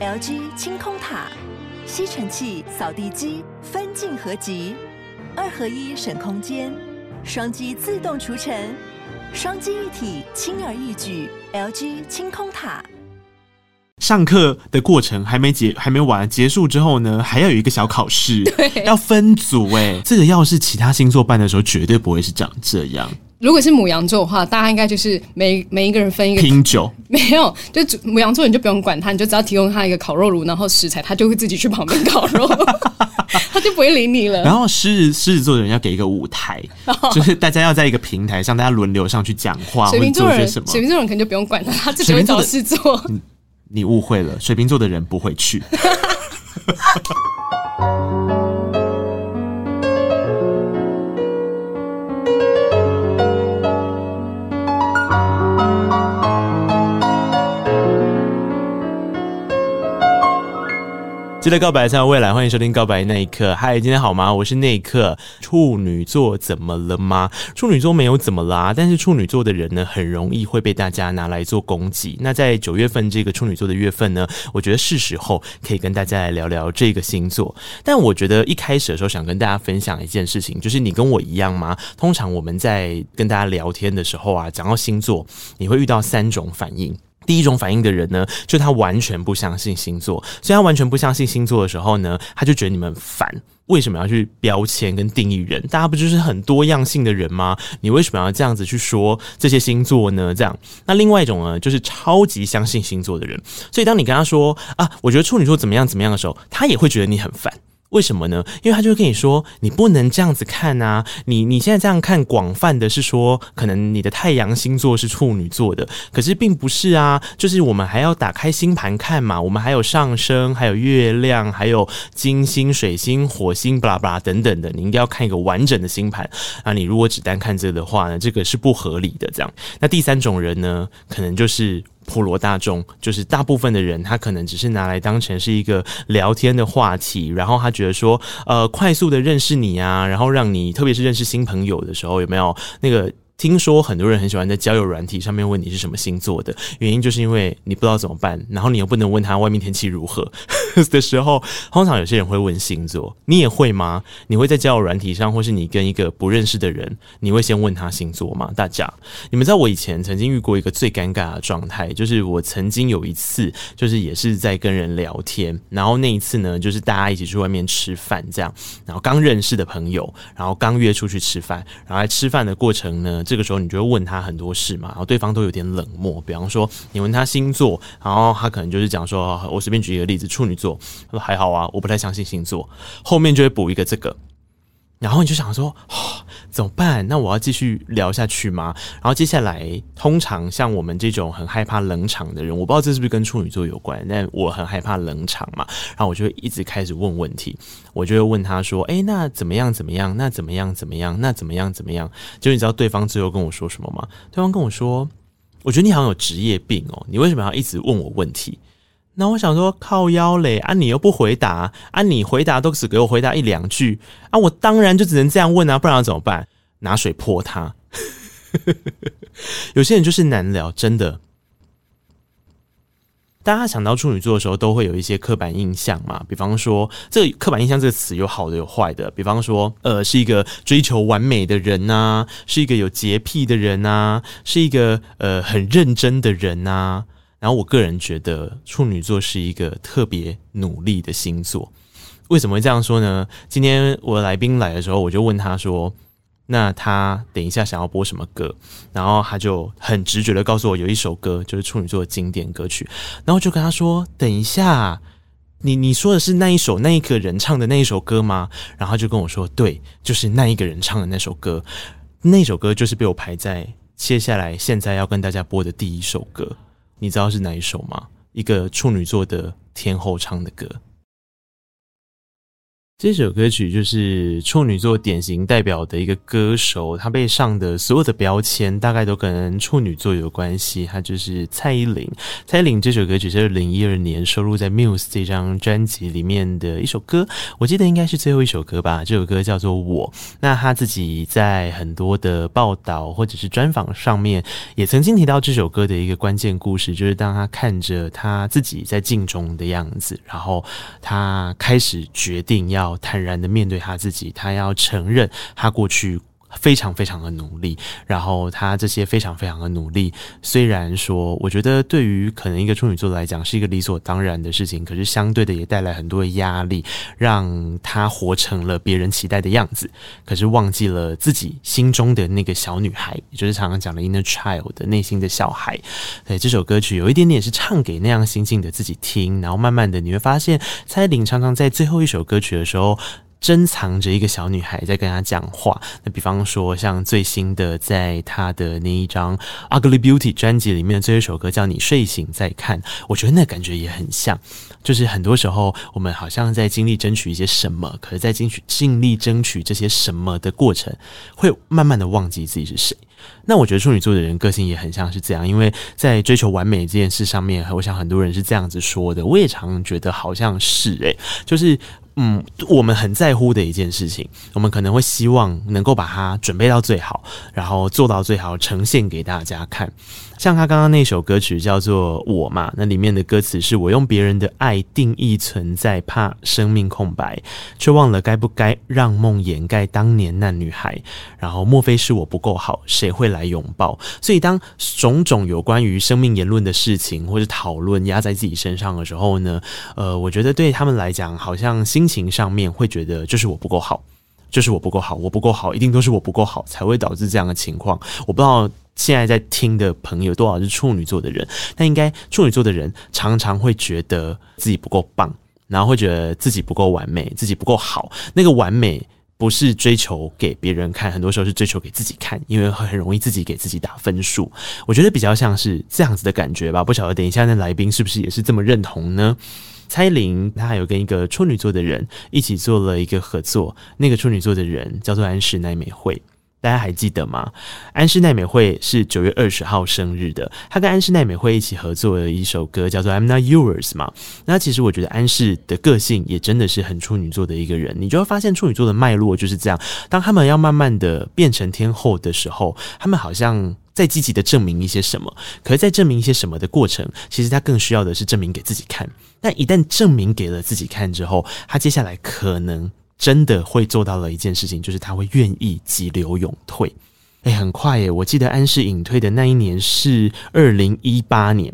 LG 清空塔，吸尘器、扫地机分镜合集，二合一省空间，双击自动除尘，双击一体轻而易举。LG 清空塔。上课的过程还没结，还没完，结束之后呢，还要有一个小考试，对，要分组哎，这个要是其他星座办的时候，绝对不会是长这样。如果是母羊座的话，大家应该就是每每一个人分一个拼酒，没有，就母羊座你就不用管他，你就只要提供他一个烤肉炉，然后食材，他就会自己去旁边烤肉，他就不会理你了。然后狮子狮子座的人要给一个舞台，就是大家要在一个平台上，大家轮流上去讲话，水瓶座人。水瓶座人可能就不用管他，他自己会找事做。你误会了，水瓶座的人不会去。记得告白才有未来，欢迎收听《告白那一刻》。嗨，今天好吗？我是那一刻。处女座怎么了吗？处女座没有怎么啦，但是处女座的人呢，很容易会被大家拿来做攻击。那在九月份这个处女座的月份呢，我觉得是时候可以跟大家来聊聊这个星座。但我觉得一开始的时候，想跟大家分享一件事情，就是你跟我一样吗？通常我们在跟大家聊天的时候啊，讲到星座，你会遇到三种反应。第一种反应的人呢，就他完全不相信星座，所以他完全不相信星座的时候呢，他就觉得你们烦。为什么要去标签跟定义人？大家不就是很多样性的人吗？你为什么要这样子去说这些星座呢？这样，那另外一种呢，就是超级相信星座的人。所以当你跟他说啊，我觉得处女座怎么样怎么样的时候，他也会觉得你很烦。为什么呢？因为他就会跟你说，你不能这样子看啊！你你现在这样看，广泛的是说，可能你的太阳星座是处女座的，可是并不是啊。就是我们还要打开星盘看嘛，我们还有上升，还有月亮，还有金星、水星、火星，巴拉巴拉等等的，你应该要看一个完整的星盘。啊你如果只单看这个的话呢，这个是不合理的。这样，那第三种人呢，可能就是。普罗大众就是大部分的人，他可能只是拿来当成是一个聊天的话题，然后他觉得说，呃，快速的认识你啊，然后让你特别是认识新朋友的时候，有没有那个？听说很多人很喜欢在交友软体上面问你是什么星座的，原因就是因为你不知道怎么办，然后你又不能问他外面天气如何的时候，通常有些人会问星座。你也会吗？你会在交友软体上，或是你跟一个不认识的人，你会先问他星座吗？大家，你们知道我以前曾经遇过一个最尴尬的状态，就是我曾经有一次，就是也是在跟人聊天，然后那一次呢，就是大家一起去外面吃饭，这样，然后刚认识的朋友，然后刚约出去吃饭，然后在吃饭的过程呢。这个时候你就会问他很多事嘛，然后对方都有点冷漠。比方说你问他星座，然后他可能就是讲说，我随便举一个例子，处女座，他说还好啊，我不太相信星座。后面就会补一个这个。然后你就想说，哦，怎么办？那我要继续聊下去吗？然后接下来，通常像我们这种很害怕冷场的人，我不知道这是不是跟处女座有关，但我很害怕冷场嘛。然后我就会一直开始问问题，我就会问他说：“诶，那怎么样？怎么样？那怎么样？怎么样？那怎么样？怎么样？”就你知道对方最后跟我说什么吗？对方跟我说：“我觉得你好像有职业病哦，你为什么要一直问我问题？”那我想说靠腰嘞啊，你又不回答啊，你回答都只给我回答一两句啊，我当然就只能这样问啊，不然要怎么办？拿水泼他。有些人就是难聊，真的。大家想到处女座的时候，都会有一些刻板印象嘛，比方说，这个刻板印象这个词有好的有坏的，比方说，呃，是一个追求完美的人呐，是一个有洁癖的人呐，是一个呃很认真的人呐。然后我个人觉得处女座是一个特别努力的星座。为什么会这样说呢？今天我来宾来的时候，我就问他说：“那他等一下想要播什么歌？”然后他就很直觉的告诉我，有一首歌就是处女座的经典歌曲。然后就跟他说：“等一下，你你说的是那一首那一个人唱的那一首歌吗？”然后他就跟我说：“对，就是那一个人唱的那首歌。那首歌就是被我排在接下来现在要跟大家播的第一首歌。”你知道是哪一首吗？一个处女座的天后唱的歌。这首歌曲就是处女座典型代表的一个歌手，他被上的所有的标签大概都跟处女座有关系。他就是蔡依林。蔡依林这首歌曲是二零一二年收录在《Muse》这张专辑里面的一首歌，我记得应该是最后一首歌吧。这首歌叫做《我》。那他自己在很多的报道或者是专访上面，也曾经提到这首歌的一个关键故事，就是当他看着他自己在镜中的样子，然后他开始决定要。坦然的面对他自己，他要承认他过去。非常非常的努力，然后他这些非常非常的努力，虽然说我觉得对于可能一个处女座来讲是一个理所当然的事情，可是相对的也带来很多的压力，让他活成了别人期待的样子，可是忘记了自己心中的那个小女孩，也就是常常讲的 inner child 的内心的小孩。对，这首歌曲有一点点是唱给那样心境的自己听，然后慢慢的你会发现，蔡依林常常在最后一首歌曲的时候。珍藏着一个小女孩在跟他讲话。那比方说，像最新的，在他的那一张《Ugly Beauty》专辑里面的最后一首歌叫《你睡醒再看》，我觉得那感觉也很像。就是很多时候，我们好像在经历争取一些什么，可是，在争取尽力争取这些什么的过程，会慢慢的忘记自己是谁。那我觉得处女座的人个性也很像是这样，因为在追求完美这件事上面，我想很多人是这样子说的。我也常觉得好像是诶、就是。嗯，我们很在乎的一件事情，我们可能会希望能够把它准备到最好，然后做到最好，呈现给大家看。像他刚刚那首歌曲叫做《我》嘛，那里面的歌词是我用别人的爱定义存在，怕生命空白，却忘了该不该让梦掩盖当年那女孩。然后莫非是我不够好，谁会来拥抱？所以当种种有关于生命言论的事情或者讨论压在自己身上的时候呢，呃，我觉得对他们来讲，好像心情上面会觉得就是我不够好，就是我不够好，我不够好，一定都是我不够好才会导致这样的情况。我不知道。现在在听的朋友多少是处女座的人？但应该处女座的人常常会觉得自己不够棒，然后会觉得自己不够完美，自己不够好。那个完美不是追求给别人看，很多时候是追求给自己看，因为很容易自己给自己打分数。我觉得比较像是这样子的感觉吧。不晓得等一下那来宾是不是也是这么认同呢？蔡依林她还有跟一个处女座的人一起做了一个合作，那个处女座的人叫做安室奈美惠。大家还记得吗？安室奈美惠是九月二十号生日的。她跟安室奈美惠一起合作的一首歌叫做《I'm Not Yours》嘛。那其实我觉得安室的个性也真的是很处女座的一个人。你就会发现处女座的脉络就是这样。当他们要慢慢的变成天后的时候，他们好像在积极的证明一些什么。可是，在证明一些什么的过程，其实他更需要的是证明给自己看。但一旦证明给了自己看之后，他接下来可能。真的会做到了一件事情，就是他会愿意急流勇退。诶，很快耶！我记得安室隐退的那一年是二零一八年。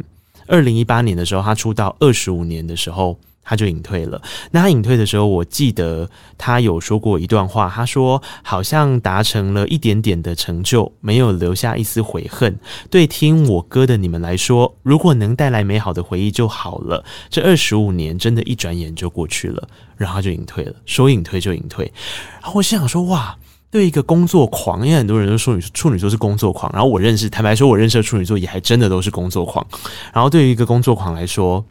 二零一八年的时候，他出道二十五年的时候，他就隐退了。那他隐退的时候，我记得他有说过一段话，他说：“好像达成了一点点的成就，没有留下一丝悔恨。对听我歌的你们来说，如果能带来美好的回忆就好了。这二十五年真的一转眼就过去了。”然后就隐退了，说隐退就隐退。然后我心想说，哇，对一个工作狂，因为很多人都说女处女座是工作狂。然后我认识，坦白说，我认识的处女座也还真的都是工作狂。然后对于一个工作狂来说，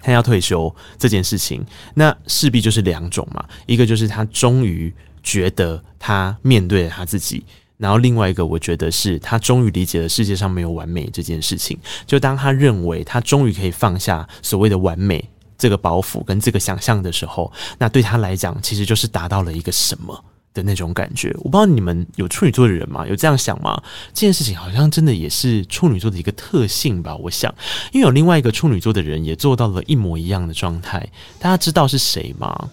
他要退休这件事情，那势必就是两种嘛，一个就是他终于觉得他面对了他自己，然后另外一个我觉得是他终于理解了世界上没有完美这件事情。就当他认为他终于可以放下所谓的完美。这个包袱跟这个想象的时候，那对他来讲，其实就是达到了一个什么的那种感觉。我不知道你们有处女座的人吗？有这样想吗？这件事情好像真的也是处女座的一个特性吧。我想，因为有另外一个处女座的人也做到了一模一样的状态。大家知道是谁吗？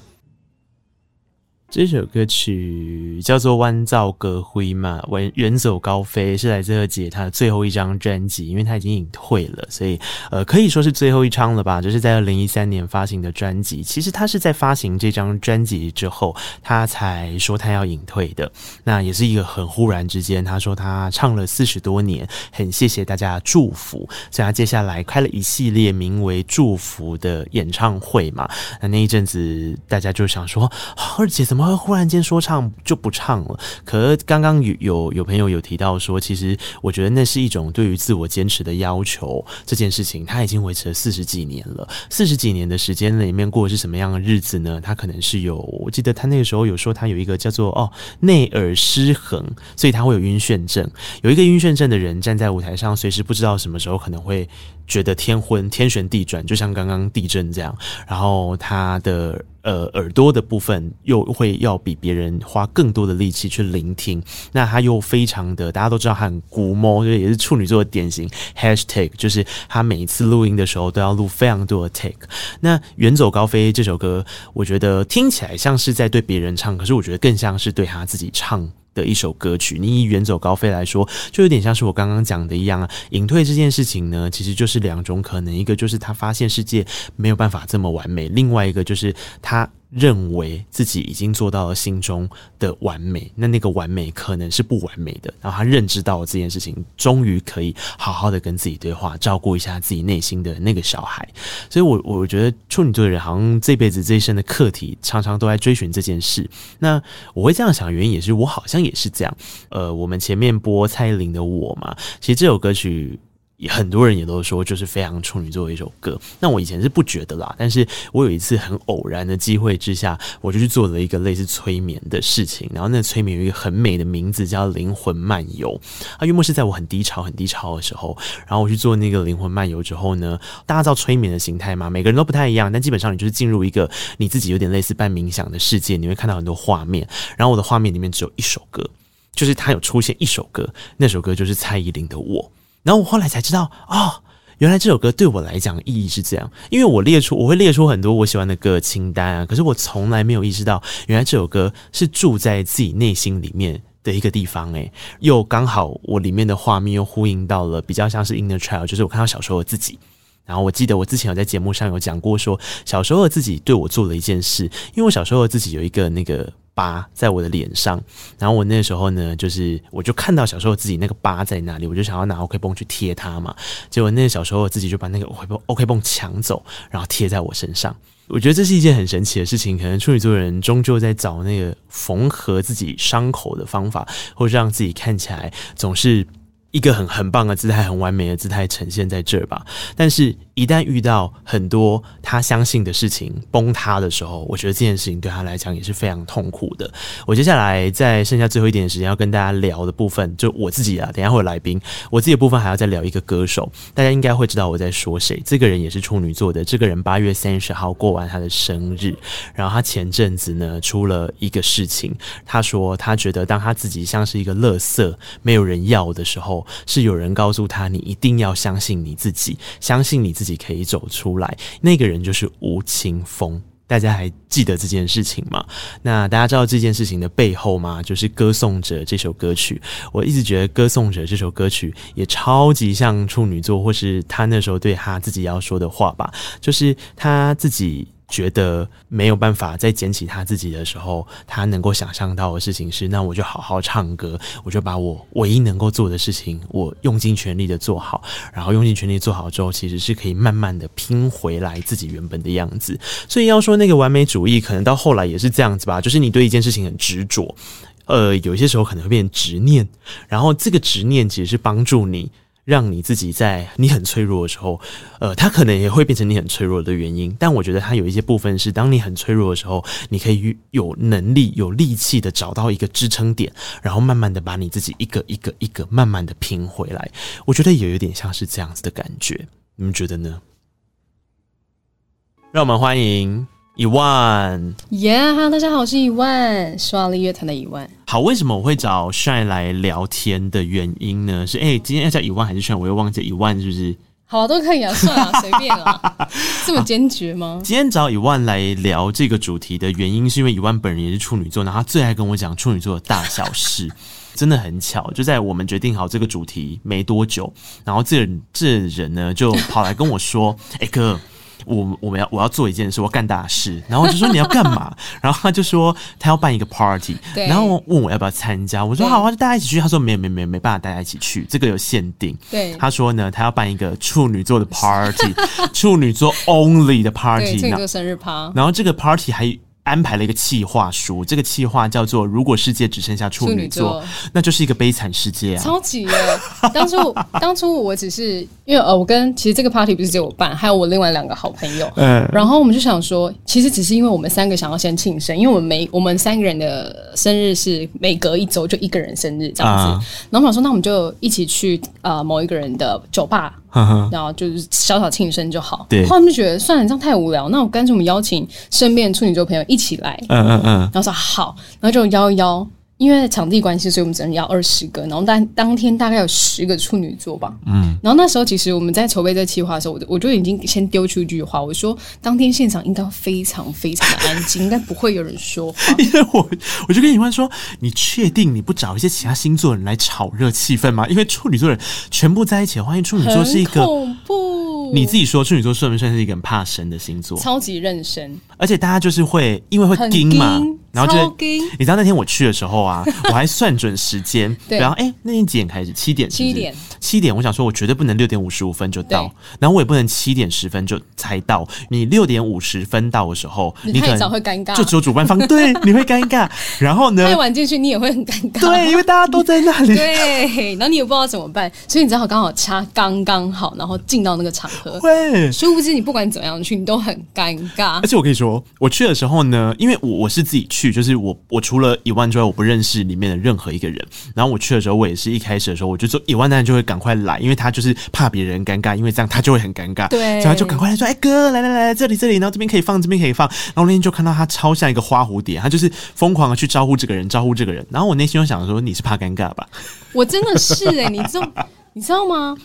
这首歌曲叫做《弯照歌灰》嘛，远远走高飞是来自二姐她的最后一张专辑，因为她已经隐退了，所以呃可以说是最后一张了吧。就是在二零一三年发行的专辑，其实她是在发行这张专辑之后，她才说她要隐退的。那也是一个很忽然之间，她说她唱了四十多年，很谢谢大家的祝福，所以她接下来开了一系列名为《祝福》的演唱会嘛。那那一阵子大家就想说，二姐怎怎么会忽然间说唱就不唱了？可刚刚有有有朋友有提到说，其实我觉得那是一种对于自我坚持的要求。这件事情他已经维持了四十几年了，四十几年的时间里面过的是什么样的日子呢？他可能是有，我记得他那个时候有说他有一个叫做哦内耳失衡，所以他会有晕眩症。有一个晕眩症的人站在舞台上，随时不知道什么时候可能会觉得天昏、天旋地转，就像刚刚地震这样。然后他的呃耳朵的部分又会要比别人花更多的力气去聆听。那他又非常的，大家都知道他很龟毛，就也是处女座的典型 hashtag，就是他每一次录音的时候都要录非常多的 take。那远走高飞这首歌，我觉得听起来像是在对别人唱，可是我觉得更像是对他自己唱。的一首歌曲，你以远走高飞来说，就有点像是我刚刚讲的一样啊。隐退这件事情呢，其实就是两种可能，一个就是他发现世界没有办法这么完美，另外一个就是他。认为自己已经做到了心中的完美，那那个完美可能是不完美的。然后他认知到了这件事情，终于可以好好的跟自己对话，照顾一下自己内心的那个小孩。所以我，我我觉得处女座的人好像这辈子这一生的课题，常常都在追寻这件事。那我会这样想，原因也是我好像也是这样。呃，我们前面播蔡依林的《我》嘛，其实这首歌曲。也很多人也都说，就是非常处女座的一首歌。那我以前是不觉得啦，但是我有一次很偶然的机会之下，我就去做了一个类似催眠的事情。然后那催眠有一个很美的名字叫灵魂漫游。啊，约莫是在我很低潮、很低潮的时候，然后我去做那个灵魂漫游之后呢，大家知道催眠的形态嘛，每个人都不太一样，但基本上你就是进入一个你自己有点类似半冥想的世界，你会看到很多画面。然后我的画面里面只有一首歌，就是它有出现一首歌，那首歌就是蔡依林的《我》。然后我后来才知道，哦，原来这首歌对我来讲意义是这样。因为我列出，我会列出很多我喜欢的歌清单啊，可是我从来没有意识到，原来这首歌是住在自己内心里面的一个地方。诶，又刚好我里面的画面又呼应到了比较像是 inner child，就是我看到小时候的自己。然后我记得我之前有在节目上有讲过，说小时候的自己对我做了一件事，因为我小时候的自己有一个那个。疤在我的脸上，然后我那时候呢，就是我就看到小时候自己那个疤在那里，我就想要拿 OK 绷去贴它嘛。结果那小时候我自己就把那个 OK 绷 OK 绷抢走，然后贴在我身上。我觉得这是一件很神奇的事情，可能处女座的人终究在找那个缝合自己伤口的方法，或者让自己看起来总是。一个很很棒的姿态，很完美的姿态呈现在这儿吧。但是，一旦遇到很多他相信的事情崩塌的时候，我觉得这件事情对他来讲也是非常痛苦的。我接下来在剩下最后一点时间要跟大家聊的部分，就我自己啊，等一下会有来宾，我自己的部分还要再聊一个歌手，大家应该会知道我在说谁。这个人也是处女座的，这个人八月三十号过完他的生日，然后他前阵子呢出了一个事情，他说他觉得当他自己像是一个垃圾，没有人要的时候。是有人告诉他，你一定要相信你自己，相信你自己可以走出来。那个人就是吴青峰，大家还记得这件事情吗？那大家知道这件事情的背后吗？就是《歌颂者》这首歌曲。我一直觉得《歌颂者》这首歌曲也超级像处女座，或是他那时候对他自己要说的话吧，就是他自己。觉得没有办法再捡起他自己的时候，他能够想象到的事情是：那我就好好唱歌，我就把我唯一能够做的事情，我用尽全力的做好。然后用尽全力做好之后，其实是可以慢慢的拼回来自己原本的样子。所以要说那个完美主义，可能到后来也是这样子吧，就是你对一件事情很执着，呃，有些时候可能会变成执念，然后这个执念其实是帮助你。让你自己在你很脆弱的时候，呃，他可能也会变成你很脆弱的原因。但我觉得他有一些部分是，当你很脆弱的时候，你可以有能力、有力气的找到一个支撑点，然后慢慢的把你自己一个一个一个慢慢的拼回来。我觉得也有点像是这样子的感觉，你们觉得呢？让我们欢迎。一万，耶哈！大家好，我是一万，双立乐团的一万。好，为什么我会找 Shine 来聊天的原因呢？是哎、欸，今天要叫一万还是 Shine？我又忘记一万是不是？好啊，都可以啊，算了，随便啊。这么坚决吗？今天找一万来聊这个主题的原因，是因为一万本人也是处女座，然后他最爱跟我讲处女座的大小事，真的很巧，就在我们决定好这个主题没多久，然后这人这人呢就跑来跟我说：“哎、欸、哥。”我我们要我要做一件事，我要干大事，然后我就说你要干嘛？然后他就说他要办一个 party，然后问我要不要参加。我说好啊，就大家一起去。他说没有没有没有没办法，大家一起去，这个有限定。对，他说呢，他要办一个处女座的 party，处女座 only 的 party，这个生日趴。然后这个 party 还安排了一个企划书，这个企划叫做“如果世界只剩下处女座，那就是一个悲惨世界啊！”超级耶！当初 当初我只是因为呃，我跟其实这个 party 不是只有我办，还有我另外两个好朋友，嗯，然后我们就想说，其实只是因为我们三个想要先庆生，因为我们每我们三个人的生日是每隔一周就一个人生日这样子，嗯、然后我们想说，那我们就一起去呃某一个人的酒吧。然后就是小小庆生就好。对，后来就觉得算了，这样太无聊。那我干脆我们邀请身边处女座朋友一起来。嗯嗯嗯。然后说好，然后就邀一邀。因为场地关系，所以我们只能要二十个，然后当当天大概有十个处女座吧。嗯，然后那时候其实我们在筹备这个计划的时候，我我就已经先丢出一句话，我说当天现场应该非常非常的安静，应该不会有人说话。因为我我就跟你问说，你确定你不找一些其他星座的人来炒热气氛吗？因为处女座人全部在一起的话，因为处女座是一个恐怖。你自己说处女座算不算是一个很怕生的星座？超级认生，而且大家就是会因为会盯嘛。然后就，你知道那天我去的时候啊，我还算准时间，然后哎，那天几点开始？七点，七点，七点。我想说，我绝对不能六点五十五分就到，然后我也不能七点十分就才到。你六点五十分到的时候，你太早会尴尬，就只有主办方对，你会尴尬。然后呢，太 晚进去你也会很尴尬，对，因为大家都在那里。对，然后你也不知道怎么办，所以你只好刚好掐刚刚好，然后进到那个场合。会，殊不知你不管怎么样去，你都很尴尬。而且我跟你说，我去的时候呢，因为我我是自己去，就是我我。除了一万之外，我不认识里面的任何一个人。然后我去的时候，我也是一开始的时候，我就说一万当然就会赶快来，因为他就是怕别人尴尬，因为这样他就会很尴尬。对，然后就赶快来说：“哎、欸、哥，来来来，这里这里，然后这边可以放，这边可以放。”然后那天就看到他超像一个花蝴蝶，他就是疯狂的去招呼这个人，招呼这个人。然后我内心就想说：“你是怕尴尬吧？”我真的是哎、欸，你知道你知道吗？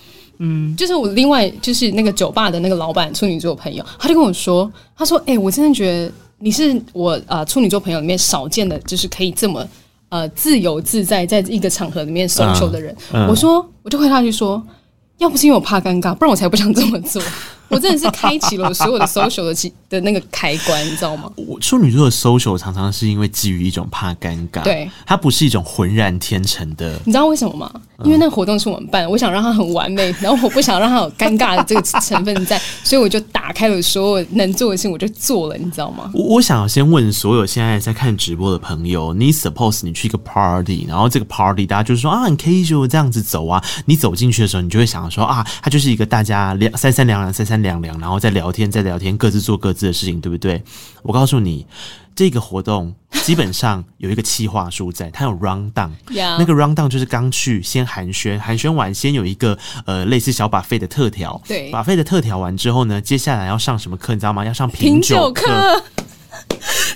嗯，就是我另外就是那个酒吧的那个老板处女座朋友，他就跟我说：“他说，哎、欸，我真的觉得。”你是我呃处女座朋友里面少见的，就是可以这么呃自由自在，在一个场合里面 social 的人。嗯嗯、我说，我就回他去说，要不是因为我怕尴尬，不然我才不想这么做。我真的是开启了我所有的 social 的的那个开关，你知道吗？我处女座的 social 常常是因为基于一种怕尴尬，对，它不是一种浑然天成的。你知道为什么吗？因为那个活动是我们办，我想让它很完美，然后我不想让它有尴尬的这个成分在，所以我就打开了所有能做的事情，我就做了，你知道吗？我我想先问所有现在在看直播的朋友，你 suppose 你去一个 party，然后这个 party 大家就是说啊，很 casual 这样子走啊，你走进去的时候，你就会想说啊，它就是一个大家两三三两两三三两两，然后再聊。天再聊天，各自做各自的事情，对不对？我告诉你，这个活动基本上有一个企划书在，它有 round down，Yeah. 那个 round down 就是刚去先寒暄，寒暄完先有一个呃类似小 buffet 的特调，对，buffet 的特调完之后呢，接下来要上什么课，你知道吗？要上品酒课。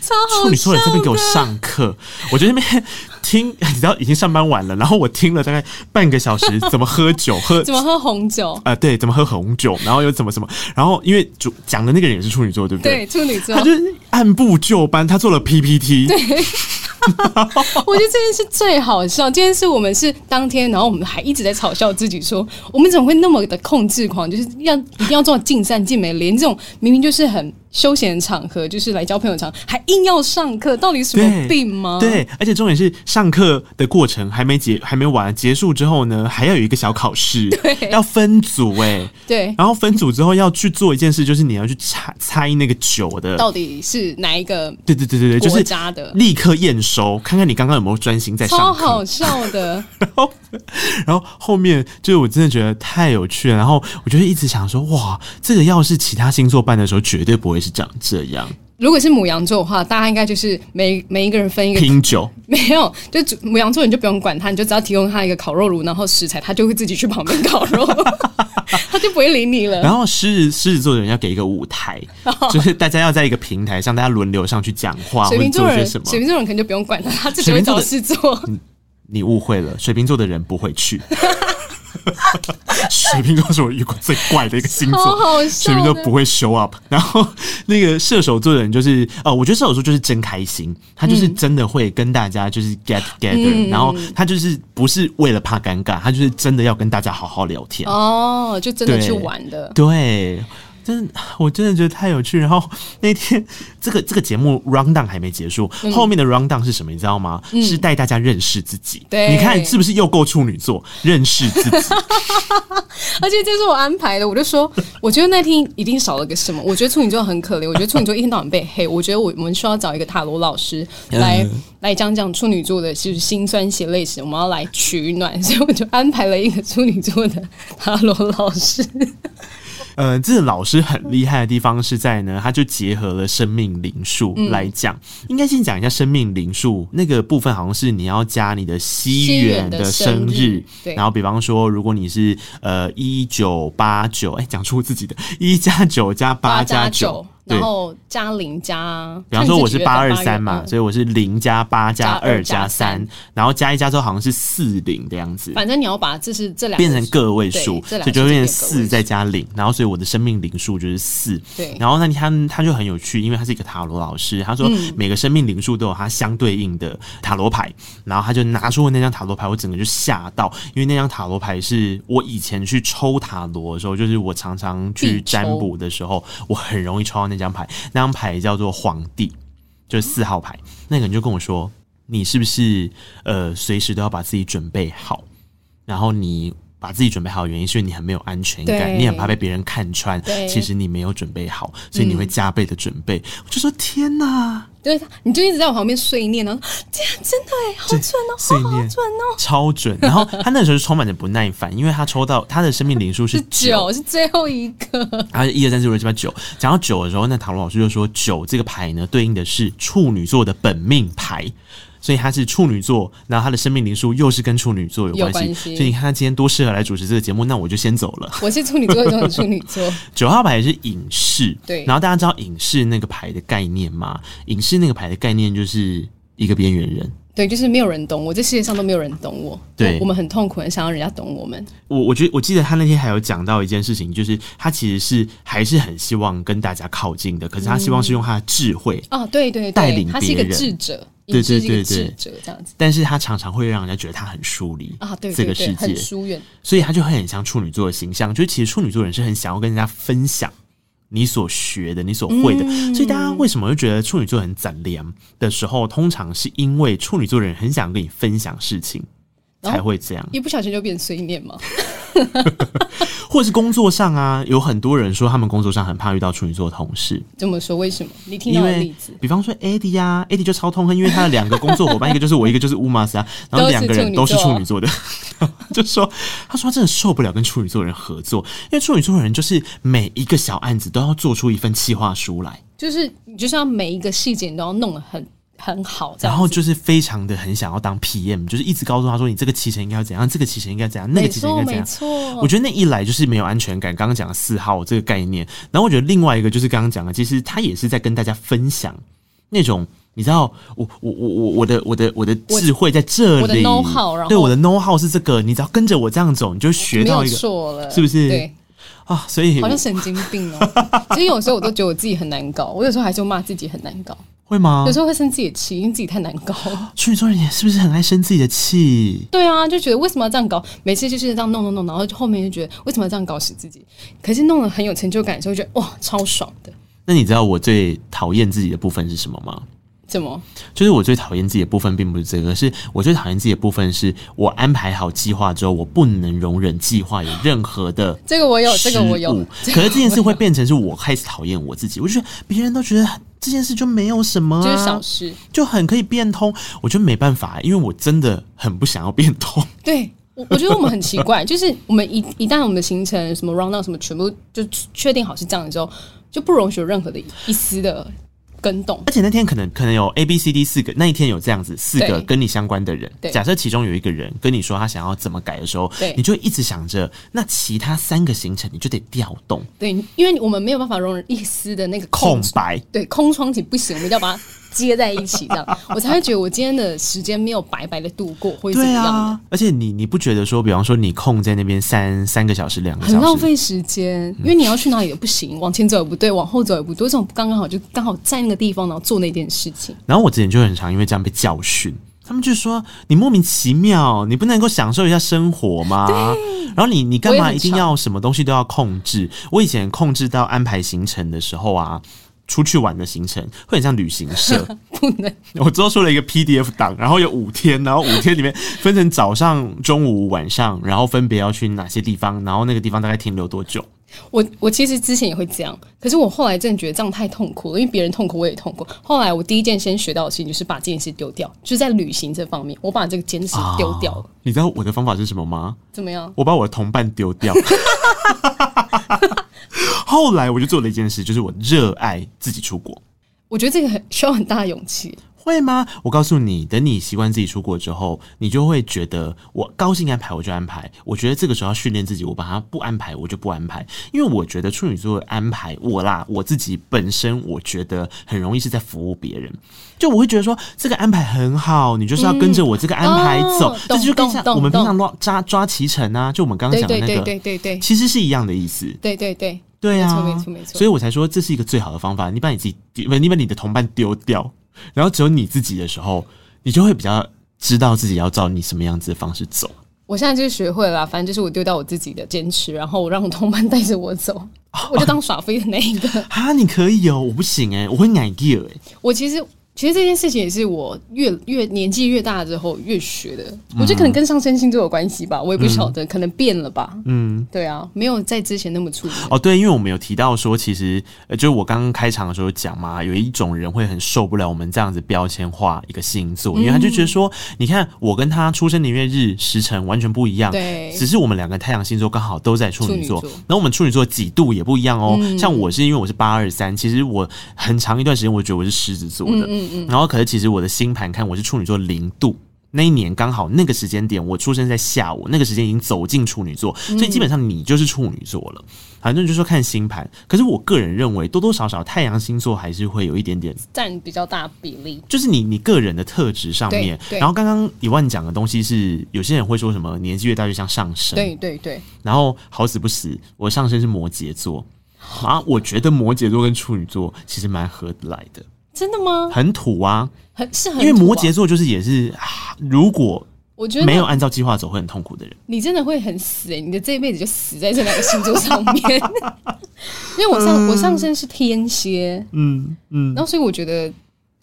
超好，你说你这边给我上课，我觉得那边听，你知道已经上班晚了，然后我听了大概半个小时，怎么喝酒，喝 怎么喝红酒啊、呃？对，怎么喝红酒，然后又怎么怎么，然后因为主讲的那个人也是处女座，对不对？对，处女座，他就是按部就班，他做了 PPT。对，我觉得这件事最好笑。这件事我们是当天，然后我们还一直在嘲笑自己说，我们怎么会那么的控制狂，就是要一定要做到尽善尽美，连这种明明就是很。休闲场合就是来交朋友场，还硬要上课，到底什么病吗？对？对，而且重点是上课的过程还没结，还没完，结束之后呢，还要有一个小考试，对，要分组哎、欸，对，然后分组之后要去做一件事，就是你要去猜猜那个酒的到底是哪一个？对对对对对，就是的，立刻验收，看看你刚刚有没有专心在上课，超好笑的。然后，然后后面就是我真的觉得太有趣了，然后我就一直想说，哇，这个要是其他星座办的时候，绝对不会是长这样。如果是母羊座的话，大家应该就是每每一个人分一个拼酒，没有，就母羊座你就不用管他，你就只要提供他一个烤肉炉，然后食材，他就会自己去旁边烤肉，他就不会理你了。然后狮子狮子座的人要给一个舞台，就是大家要在一个平台上，大家轮流上去讲话，水瓶座人，什么。水瓶座人可能就不用管他，他自己会找事做。你误会了，水瓶座的人不会去。水瓶座是我遇过最怪的一个星座，水瓶座不会 show up。然后那个射手座的人就是，哦，我觉得射手座就是真开心，他就是真的会跟大家就是 get together，、嗯、然后他就是不是为了怕尴尬，他就是真的要跟大家好好聊天。哦，就真的去玩的。对。对真的，我真的觉得太有趣。然后那天这个这个节目 round down 还没结束，嗯、后面的 round down 是什么？你知道吗？嗯、是带大家认识自己。对，你看是不是又够处女座？认识自己。而且这是我安排的，我就说，我觉得那天一定少了个什么。我觉得处女座很可怜，我觉得处女座一天到晚被黑。我觉得我我们需要找一个塔罗老师来、嗯、来讲讲处女座的就是辛酸血泪史，我们要来取暖，所以我就安排了一个处女座的塔罗老师。呃，这个老师很厉害的地方是在呢，他就结合了生命灵数来讲。嗯、应该先讲一下生命灵数那个部分，好像是你要加你的西元的生日，生日，然后比方说，如果你是呃一九八九，哎，讲出自己的。一加九加八加九。然后加零加，比方说我是八二三嘛，所以我是零加八加二加三，然后加一加之后好像是四零的样子。反正你要把这是这两变成个位数，所以就会变成四再加零，然后所以我的生命灵数就是四。对，然后那他他就很有趣，因为他是一个塔罗老师，他说每个生命灵数都有它相对应的塔罗牌，然后他就拿出了那张塔罗牌，我整个就吓到，因为那张塔罗牌是我以前去抽塔罗的时候，就是我常常去占卜的时候，我很容易抽到那。那张牌，那张牌叫做皇帝，就是四号牌。那个人就跟我说：“你是不是呃，随时都要把自己准备好？然后你把自己准备好的原因是因为你很没有安全感，你很怕被别人看穿。其实你没有准备好，所以你会加倍的准备。嗯”我就说：“天哪！”对，你就一直在我旁边碎念呢，这样真的哎，好准哦，碎念好准哦，超准。然后他那时候是充满着不耐烦，因为他抽到他的生命灵数是 九，是最后一个。然后一二三四五六七八九，讲到九的时候，那唐龙老师就说九这个牌呢，对应的是处女座的本命牌。所以他是处女座，然后他的生命灵数又是跟处女座有关系，所以你看他今天多适合来主持这个节目，那我就先走了。我是处女座中的处女座，九号牌是隐士，对。然后大家知道隐士那个牌的概念吗？隐士那个牌的概念就是一个边缘人，对，就是没有人懂我，这世界上都没有人懂我，对，我们很痛苦，很想要人家懂我们。我我觉得我记得他那天还有讲到一件事情，就是他其实是还是很希望跟大家靠近的，可是他希望是用他的智慧啊，对对，带领他是一个智者。对对对对，这样子，但是他常常会让人家觉得他很疏离啊，对这个世界。很疏远，所以他就会很像处女座的形象。就是其实处女座人是很想要跟人家分享你所学的、你所会的。嗯、所以大家为什么会觉得处女座很赞良的时候，通常是因为处女座人很想跟你分享事情，才会这样。一不小心就变碎念吗？或者是工作上啊，有很多人说他们工作上很怕遇到处女座的同事。这么说？为什么？你听到的例子，比方说 Eddie 呀，Eddie 就超痛恨，因为他的两个工作伙伴，一个就是我，一个就是 Umas 啊，然后两个人都是处女座的，就说他说他真的受不了跟处女座人合作，因为处女座的人就是每一个小案子都要做出一份企划书来，就是你就像每一个细节你都要弄得很。很好，然后就是非常的很想要当 PM，就是一直告诉他说，你这个期程应该要怎样，这个期程应该怎样，那个期程应该怎样。没错，我觉得那一来就是没有安全感。刚刚讲的四号这个概念，然后我觉得另外一个就是刚刚讲的，其实他也是在跟大家分享那种，你知道，我我我我我的我的我的智慧在这里，我的 know how，然后对我的 know how 是这个，你只要跟着我这样走，你就学到一个，错了，是不是？对啊，所以好像神经病哦。其实有时候我都觉得我自己很难搞，我有时候还是骂自己很难搞。会吗？有时候会生自己的气，因为自己太难搞。处女座人是不是很爱生自己的气？对啊，就觉得为什么要这样搞？每次就是这样弄弄弄，然后后面就觉得为什么要这样搞死自己？可是弄得很有成就感的时候，觉得哇，超爽的。那你知道我最讨厌自己的部分是什么吗？怎么？就是我最讨厌自己的部分，并不是这个，是我最讨厌自己的部分，是我安排好计划之后，我不能容忍计划有任何的这个我有，这个我有。可是这件事会变成是我开始讨厌我自己，我就觉得别人都觉得。这件事就没有什么、啊，就是小事，就很可以变通。我觉得没办法，因为我真的很不想要变通。对，我我觉得我们很奇怪，就是我们一一旦我们的行程什么 round down 什么全部就确定好是这样的时候，就不容许有任何的一丝的。跟动，而且那天可能可能有 A B C D 四个，那一天有这样子四个跟你相关的人。假设其中有一个人跟你说他想要怎么改的时候，对你就一直想着，那其他三个行程你就得调动。对，因为我们没有办法容忍一丝的那个空，空白，对，空窗期不行，我们要把它。接在一起，这样 我才会觉得我今天的时间没有白白的度过，会怎么样的？对啊，而且你你不觉得说，比方说你空在那边三三个小时、两个小时，很浪费时间，因为你要去哪里也不行，往前走也不对，往后走也不对，这种刚刚好就刚好在那个地方，然后做那件事情。然后我之前就很常因为这样被教训。他们就说你莫名其妙，你不能够享受一下生活吗？然后你你干嘛一定要什么东西都要控制？我，我以前控制到安排行程的时候啊，出去玩的行程会很像旅行社，不能。我之后出了一个 PDF 档，然后有五天，然后五天里面分成早上、中午、晚上，然后分别要去哪些地方，然后那个地方大概停留多久。我我其实之前也会这样，可是我后来真的觉得这样太痛苦了，因为别人痛苦我也痛苦。后来我第一件先学到的事情就是把这件事丢掉，就是在旅行这方面，我把这个坚持丢掉了。啊，你知道我的方法是什么吗？怎么样？我把我的同伴丢掉。后来我就做了一件事，就是我热爱自己出国。我觉得这个很需要很大的勇气。会吗？我告诉你，等你习惯自己出国之后，你就会觉得我高兴安排我就安排。我觉得这个时候要训练自己，我把它不安排我就不安排。因为我觉得处女座的安排我啦，我自己本身我觉得很容易是在服务别人。就我会觉得说这个安排很好，你就是要跟着我这个安排走，这、嗯哦、就跟像我们平常抓抓抓骑程啊，就我们刚刚讲的那个，对对对对对，其实是一样的意思。对对对对啊，没错没错没错。所以我才说这是一个最好的方法。你把你自己，你把你的同伴丢掉。然后只有你自己的时候，你就会比较知道自己要照你什么样子的方式走。我现在就学会了，反正就是我丢掉我自己的坚持，然后我让我同伴带着我走，我就当耍飞的那一个。啊，你可以哦，我不行哎，我会奶掉哎。我其实。其实这件事情也是我越越年纪越大之后越学的，我觉得可能跟上升星座有关系吧，我也不晓得，可能变了吧。嗯，对啊，没有在之前那么处理。哦，对，因为我们有提到说，其实呃，就是我刚刚开场的时候讲嘛，有一种人会很受不了我们这样子标签化一个星座，因为他就觉得说，你看我跟他出生年月日时辰完全不一样，对，只是我们两个太阳星座刚好都在处女座，然后我们处女座几度也不一样哦。像我是因为我是八二三，其实我很长一段时间我觉得我是狮子座的。嗯，然后可是其实我的星盘看我是处女座零度，那一年刚好那个时间点我出生在下午，那个时间已经走进处女座，所以基本上你就是处女座了。反正就是说看星盘，可是我个人认为多多少少太阳星座还是会有一点点占比较大比例，就是你你个人的特质上面。然后刚刚一万讲的东西是有些人会说什么年纪越大越像上升，对对对。然后好死不死，我上升是摩羯座，啊，我觉得摩羯座跟处女座其实蛮合得来的。真的吗？很土啊，很是很因为摩羯座就是也是，如果我觉得没有按照计划走会很痛苦的人。你真的会很死哎、欸，你的这一辈子就死在这两个星座上面。因为我上、嗯、我上升是天蝎，嗯嗯，然后所以我觉得。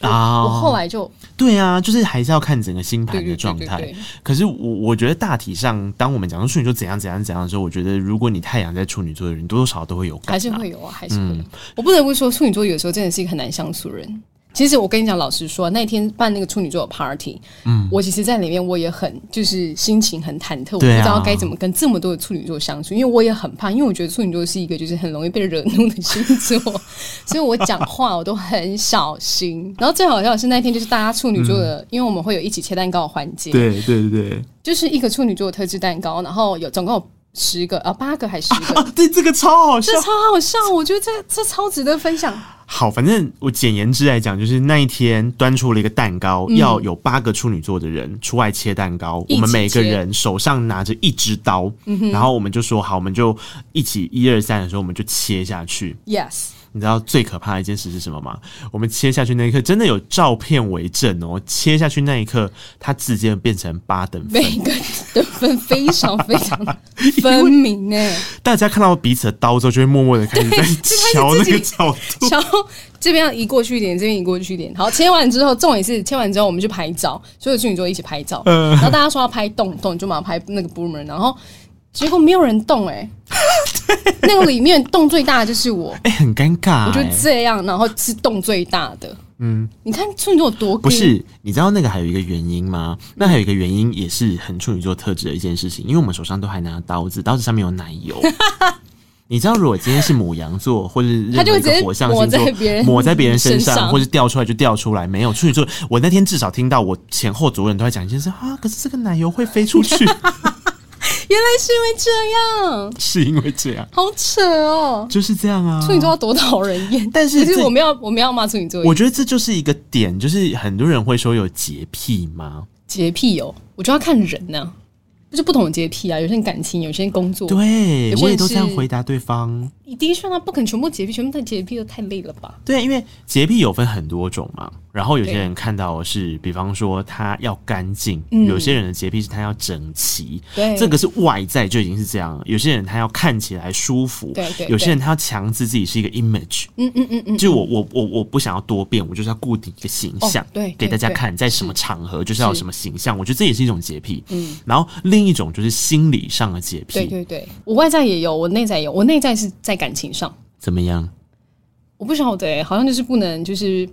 啊！我后来就对啊，就是还是要看整个星盘的状态。可是我我觉得大体上，当我们讲到处女座怎样怎样怎样的时候，我觉得如果你太阳在处女座的人，多多少少都会有感，还是会有啊，还是会有。嗯、我不得不说，处女座有时候真的是一个很难相处的人。其实我跟你讲，老实说，那天办那个处女座的 party，嗯，我其实在里面我也很就是心情很忐忑，我不知道该怎么跟这么多的处女座相处，因为我也很怕，因为我觉得处女座是一个就是很容易被惹怒的星座，所以我讲话我都很小心。然后最好笑的是那天就是大家处女座的，嗯、因为我们会有一起切蛋糕的环节，对对对，就是一个处女座的特制蛋糕，然后有总共有十个啊八个还是十个？啊、对，这个超好笑，这超好笑，我觉得这这超值得分享。好，反正我简言之来讲，就是那一天端出了一个蛋糕，嗯、要有八个处女座的人出外切蛋糕，我们每个人手上拿着一支刀，嗯、然后我们就说好，我们就一起一二三的时候，我们就切下去。Yes。你知道最可怕的一件事是什么吗？我们切下去那一刻，真的有照片为证哦。切下去那一刻，它直接变成八等分，每个等分非常非常 分明诶。大家看到彼此的刀之后，就会默默的开始在 瞧那个角度，瞧这边要移过去一点，这边移过去一点。好，切完之后，重点是切完之后，我们去拍照，所有处女座一起拍照。嗯，然后大家说要拍动动，就马上拍那个 boomer，然后。结果没有人动哎、欸，那个里面动最大的就是我，哎、欸，很尴尬、欸。我就这样，然后是动最大的。嗯，你看处女座有多不是？你知道那个还有一个原因吗？那还有一个原因也是很处女座特质的一件事情，因为我们手上都还拿刀子，刀子上面有奶油。你知道，如果今天是母羊座或者任何一个火象星座，抹在别人身上，或者掉出来就掉出来，没有处女座。我那天至少听到我前后左右人都在讲一件事啊，可是这个奶油会飞出去。原来是因为这样，是因为这样，好扯哦，就是这样啊。处女座要多讨人厌，但是其实我们要我们要骂处女座。我觉得这就是一个点，就是很多人会说有洁癖吗？洁癖哦，我觉得要看人呢、啊，就是不同的洁癖啊。有些人感情，有些人工作，对，我也都这样回答对方。的确，他不肯全部洁癖，全部太洁癖都太累了吧？对，因为洁癖有分很多种嘛。然后有些人看到的是，比方说他要干净，嗯、有些人的洁癖是他要整齐，对，这个是外在就已经是这样了。有些人他要看起来舒服，对对。有些人他要强制自己是一个 image，嗯嗯嗯嗯，就我我我我不想要多变，我就是要固定一个形象，哦、对，给大家看在什么场合就是要有什么形象。我觉得这也是一种洁癖，嗯。然后另一种就是心理上的洁癖，对对对，我外在也有，我内在也有，我内在是在感情上怎么样？我不晓得、欸，好像就是不能就是。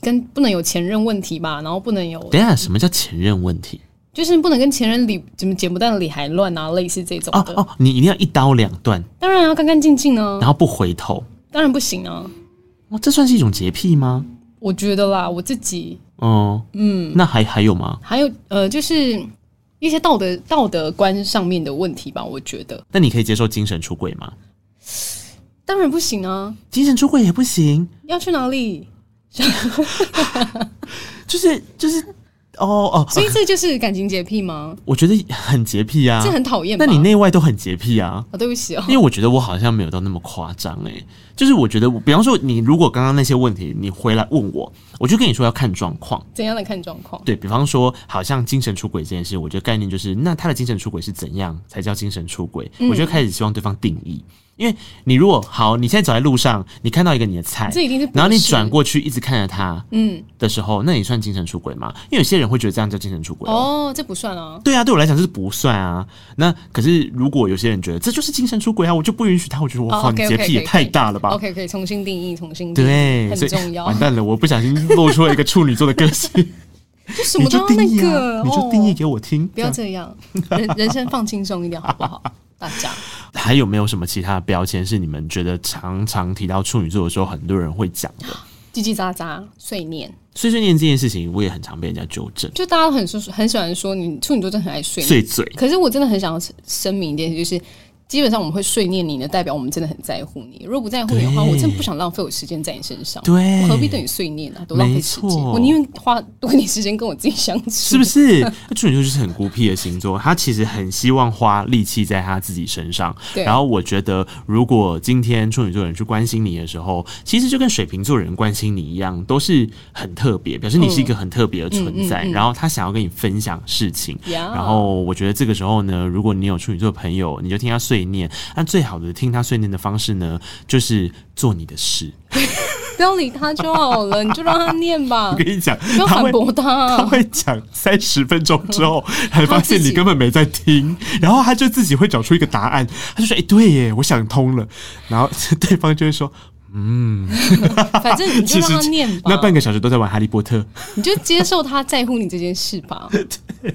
跟不能有前任问题吧，然后不能有。等下，什么叫前任问题？就是不能跟前任理怎么剪不断的理还乱啊，类似这种的。哦哦，你一定要一刀两断。当然要干干净净呢，然后不回头。当然不行啊。哦，这算是一种洁癖吗？我觉得啦，我自己。哦，嗯，那还还有吗？还有呃，就是一些道德道德观上面的问题吧，我觉得。那你可以接受精神出轨吗？当然不行啊，精神出轨也不行。要去哪里？就是就是哦哦，所以这就是感情洁癖吗？我觉得很洁癖啊，这很讨厌。那你内外都很洁癖啊？哦，对不起哦，因为我觉得我好像没有到那么夸张哎。就是我觉得，比方说你如果刚刚那些问题你回来问我，我就跟你说要看状况。怎样的看状况？对，比方说，好像精神出轨这件事，我觉得概念就是，那他的精神出轨是怎样才叫精神出轨？嗯，我就开始希望对方定义。因为你如果好，你现在走在路上，你看到一个你的菜，这一定是，然后你转过去一直看着他，嗯的时候，嗯，那你算精神出轨吗？因为有些人会觉得这样叫精神出轨哦，这不算啊。对啊，对我来讲这是不算啊。那可是如果有些人觉得这就是精神出轨啊，我就不允许他。我觉得我靠，你洁癖也太大了吧？OK，可以重新定义，重新定义对，很重要。完蛋了，我不小心露出了一个处女座的个性。就什么都要那个，你就定义啊，你就定义给我听，不要这样，人 人生放轻松一点好不好？大家还有没有什么其他的标签是你们觉得常常提到处女座的时候，很多人会讲的？叽叽喳喳、碎念、碎碎念这件事情，我也很常被人家纠正。就大家很说很喜欢说你处女座真的很爱碎碎嘴，可是我真的很想要声明一件事，就是。基本上我们会碎念你呢，代表我们真的很在乎你。如果不在乎你的话，我真的不想浪费我时间在你身上。对，我何必对你碎念呢、啊？多浪费时间。我宁愿花多点时间跟我自己相处。是不是？那 处女座就是很孤僻的星座，他其实很希望花力气在他自己身上。对。然后我觉得，如果今天处女座人去关心你的时候，其实就跟水瓶座人关心你一样，都是很特别，表示你是一个很特别的存在。嗯嗯嗯嗯、然后他想要跟你分享事情。然后我觉得这个时候呢，如果你有处女座的朋友，你就听他碎念。那最好的听他碎念的方式呢，就是做你的事，不要理他就好了，你就让他念吧。我跟你讲，不要反驳他，他会讲三十分钟之后，还发现你根本没在听，然后他就自己会找出一个答案，他就说：“哎、欸，对耶，我想通了。”然后 对方就会说。嗯，反正你就让他念吧。那半个小时都在玩哈利波特，你就接受他在乎你这件事吧。对，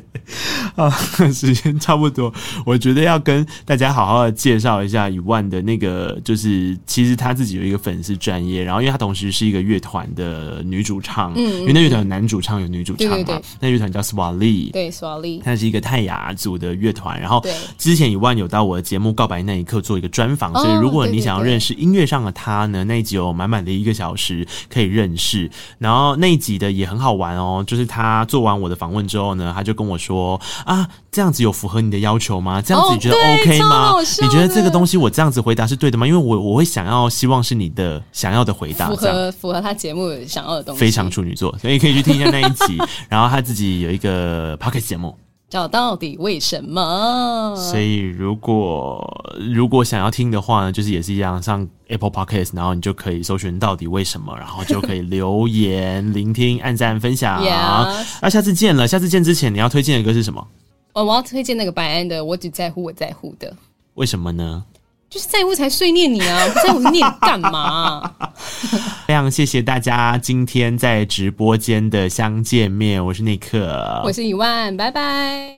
啊，时间差不多，我觉得要跟大家好好的介绍一下一万的那个，就是其实他自己有一个粉丝专业，然后因为他同时是一个乐团的女主唱，嗯，因为那乐团有男主唱有女主唱嘛，那乐团叫 Swali，对 Swali，它是一个泰雅族的乐团。然后之前一万有到我的节目《告白那一刻》做一个专访，所以如果你想要认识音乐上的他呢，那一集有满满的一个小时可以认识，然后那一集的也很好玩哦。就是他做完我的访问之后呢，他就跟我说啊，这样子有符合你的要求吗？这样子你觉得 OK 吗？你觉得这个东西我这样子回答是对的吗？因为我我会想要希望是你的想要的回答，符合符合他节目想要的东西。非常处女座，所以可以去听一下那一集。然后他自己有一个 p o c k e t 节目。叫到底为什么？所以如果如果想要听的话呢，就是也是一样，上 Apple Podcast，然后你就可以搜寻到底为什么，然后就可以留言、聆听、按赞、分享。那下次见了，下次见之前你要推荐的歌是什么？我，我要推荐那个白安的《我只在乎我在乎的》。为什么呢？就是在乎才碎念你啊！不 在乎念干嘛啊？非常谢谢大家今天在直播间的相见面，我是尼克，我是一万，拜拜。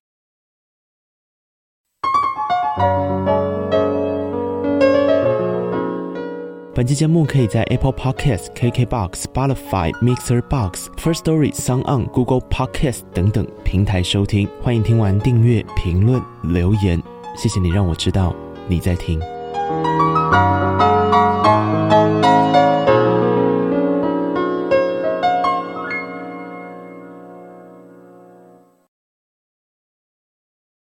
本期节目可以在 Apple Podcast、KKBox、Spotify、Mixer Box、First Story、Sound On、Google Podcast 等等平台收听。欢迎听完订阅、评论、留言，谢谢你让我知道你在听。Thank you.